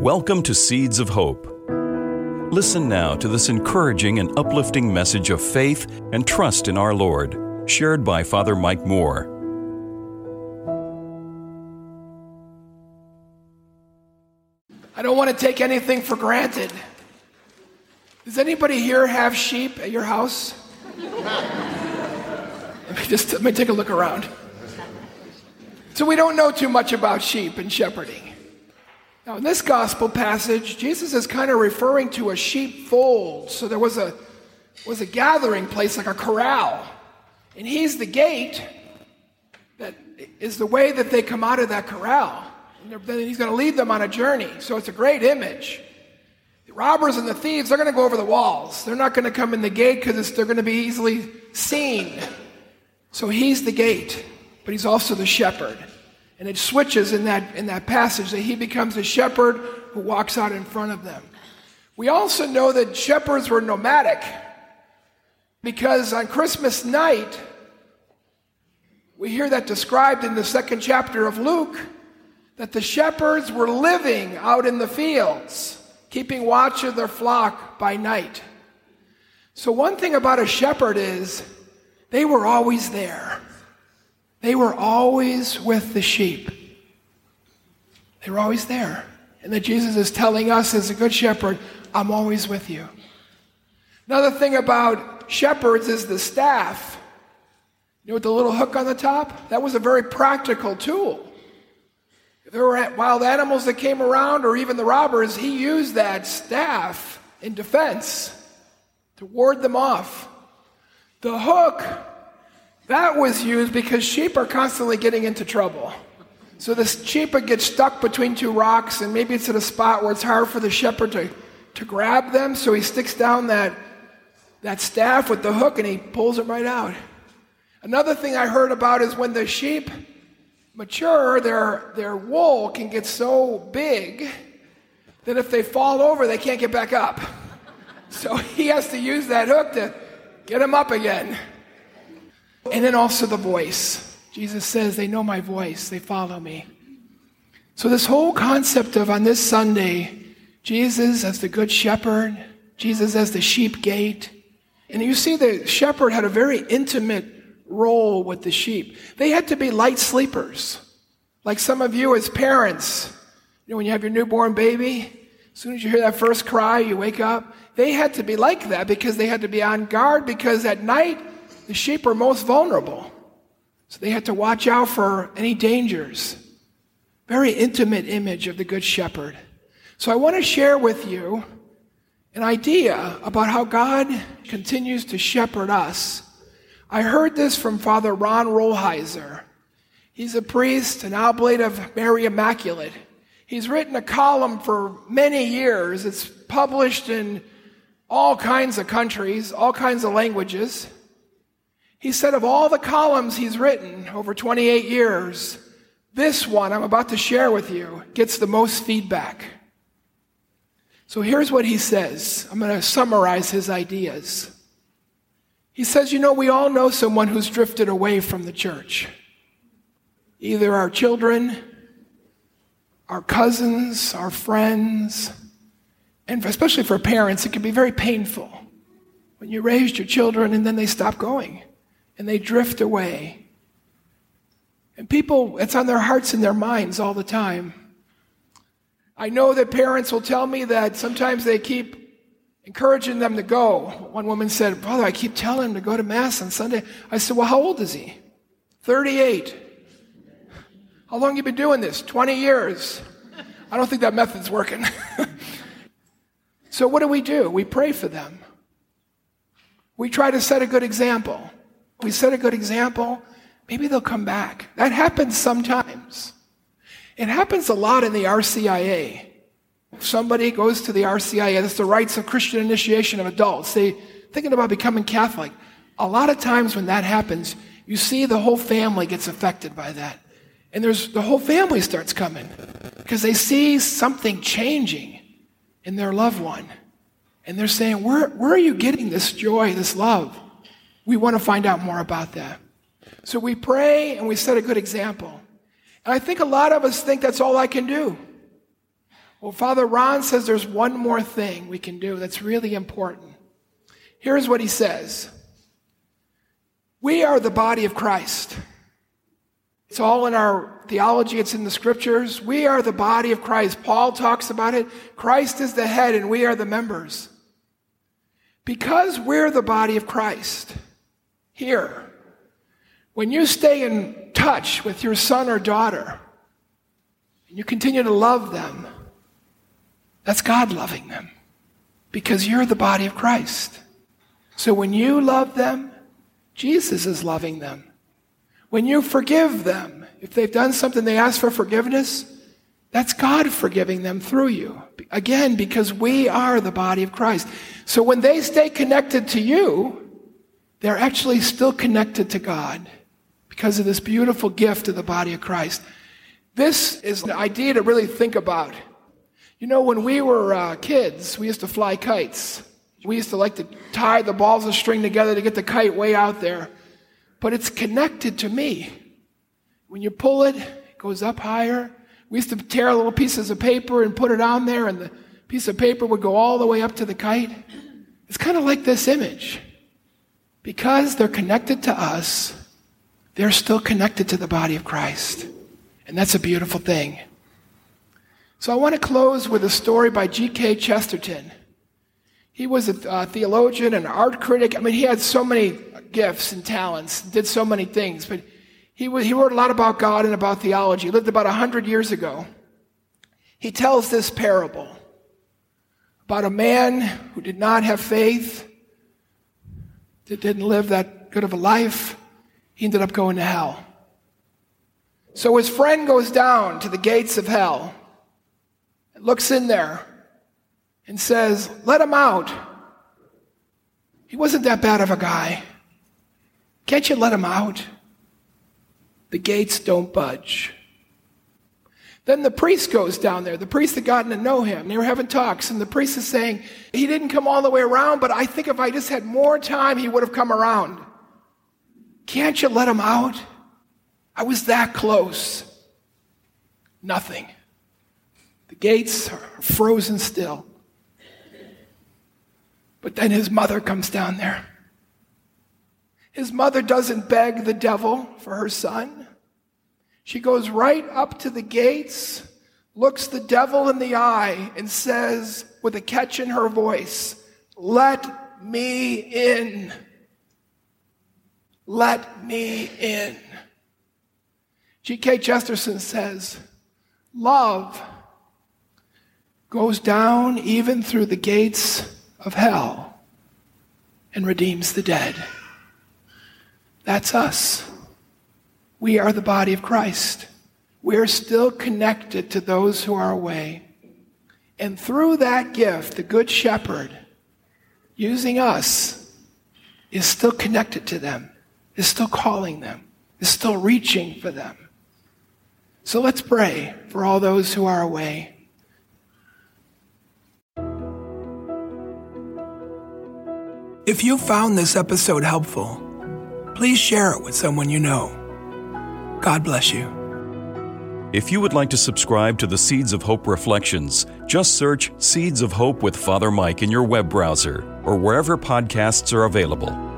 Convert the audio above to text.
Welcome to Seeds of Hope. Listen now to this encouraging and uplifting message of faith and trust in our Lord, shared by Father Mike Moore. I don't want to take anything for granted. Does anybody here have sheep at your house? let me just let me take a look around. So we don't know too much about sheep and shepherding. Now, in this gospel passage, Jesus is kind of referring to a sheepfold. So there was a was a gathering place like a corral, and he's the gate that is the way that they come out of that corral. And then he's going to lead them on a journey. So it's a great image. The robbers and the thieves, they're going to go over the walls. They're not going to come in the gate because they're going to be easily seen. So he's the gate, but he's also the shepherd. And it switches in that, in that passage that he becomes a shepherd who walks out in front of them. We also know that shepherds were nomadic because on Christmas night, we hear that described in the second chapter of Luke that the shepherds were living out in the fields, keeping watch of their flock by night. So, one thing about a shepherd is they were always there. They were always with the sheep. They were always there. And that Jesus is telling us as a good shepherd, I'm always with you. Another thing about shepherds is the staff. You know, with the little hook on the top? That was a very practical tool. If there were wild animals that came around, or even the robbers, he used that staff in defense to ward them off. The hook that was used because sheep are constantly getting into trouble. So the sheep would get stuck between two rocks, and maybe it's at a spot where it's hard for the shepherd to, to grab them. So he sticks down that, that staff with the hook and he pulls it right out. Another thing I heard about is when the sheep mature, their, their wool can get so big that if they fall over, they can't get back up. So he has to use that hook to get them up again. And then also the voice. Jesus says, They know my voice, they follow me. So, this whole concept of on this Sunday, Jesus as the good shepherd, Jesus as the sheep gate, and you see the shepherd had a very intimate role with the sheep. They had to be light sleepers. Like some of you as parents, you know, when you have your newborn baby, as soon as you hear that first cry, you wake up. They had to be like that because they had to be on guard because at night the sheep are most vulnerable. So they had to watch out for any dangers. Very intimate image of the Good Shepherd. So I want to share with you an idea about how God continues to shepherd us. I heard this from Father Ron Rolheiser. He's a priest, an oblate of Mary Immaculate. He's written a column for many years. It's published in all kinds of countries, all kinds of languages. He said, of all the columns he's written over 28 years, this one I'm about to share with you gets the most feedback. So here's what he says. I'm going to summarize his ideas. He says, You know, we all know someone who's drifted away from the church. Either our children, our cousins, our friends, and especially for parents, it can be very painful when you raised your children and then they stop going and they drift away. And people, it's on their hearts and their minds all the time. I know that parents will tell me that sometimes they keep encouraging them to go. One woman said, Brother, I keep telling him to go to Mass on Sunday. I said, Well, how old is he? 38. How long you been doing this? 20 years. I don't think that method's working. so what do we do? We pray for them. We try to set a good example we set a good example, maybe they'll come back. That happens sometimes. It happens a lot in the RCIA. If somebody goes to the RCIA, that's the rites of Christian initiation of adults. They thinking about becoming Catholic. A lot of times when that happens, you see the whole family gets affected by that. And there's the whole family starts coming because they see something changing in their loved one. And they're saying, where, where are you getting this joy, this love? We want to find out more about that. So we pray and we set a good example. And I think a lot of us think that's all I can do. Well, Father Ron says there's one more thing we can do that's really important. Here's what he says We are the body of Christ. It's all in our theology, it's in the scriptures. We are the body of Christ. Paul talks about it. Christ is the head, and we are the members. Because we're the body of Christ, here, when you stay in touch with your son or daughter, and you continue to love them, that's God loving them. Because you're the body of Christ. So when you love them, Jesus is loving them. When you forgive them, if they've done something they ask for forgiveness, that's God forgiving them through you. Again, because we are the body of Christ. So when they stay connected to you, they're actually still connected to God because of this beautiful gift of the body of Christ. This is an idea to really think about. You know, when we were uh, kids, we used to fly kites. We used to like to tie the balls of string together to get the kite way out there but it's connected to me. When you pull it, it goes up higher. We used to tear little pieces of paper and put it on there, and the piece of paper would go all the way up to the kite. It's kind of like this image. Because they're connected to us, they're still connected to the body of Christ. And that's a beautiful thing. So I want to close with a story by G.K. Chesterton. He was a uh, theologian and art critic. I mean, he had so many gifts and talents, did so many things, but he, he wrote a lot about God and about theology. He lived about 100 years ago. He tells this parable about a man who did not have faith, that didn't live that good of a life. He ended up going to hell. So his friend goes down to the gates of hell, looks in there, and says, Let him out. He wasn't that bad of a guy. Can't you let him out? The gates don't budge. Then the priest goes down there. The priest had gotten to know him. They were having talks, and the priest is saying, He didn't come all the way around, but I think if I just had more time, he would have come around. Can't you let him out? I was that close. Nothing. The gates are frozen still. But then his mother comes down there. His mother doesn't beg the devil for her son. She goes right up to the gates, looks the devil in the eye, and says, with a catch in her voice, Let me in. Let me in. G.K. Chesterton says, Love goes down even through the gates of hell and redeems the dead. That's us. We are the body of Christ. We are still connected to those who are away. And through that gift, the Good Shepherd, using us, is still connected to them, is still calling them, is still reaching for them. So let's pray for all those who are away. If you found this episode helpful, please share it with someone you know. God bless you. If you would like to subscribe to the Seeds of Hope Reflections, just search Seeds of Hope with Father Mike in your web browser or wherever podcasts are available.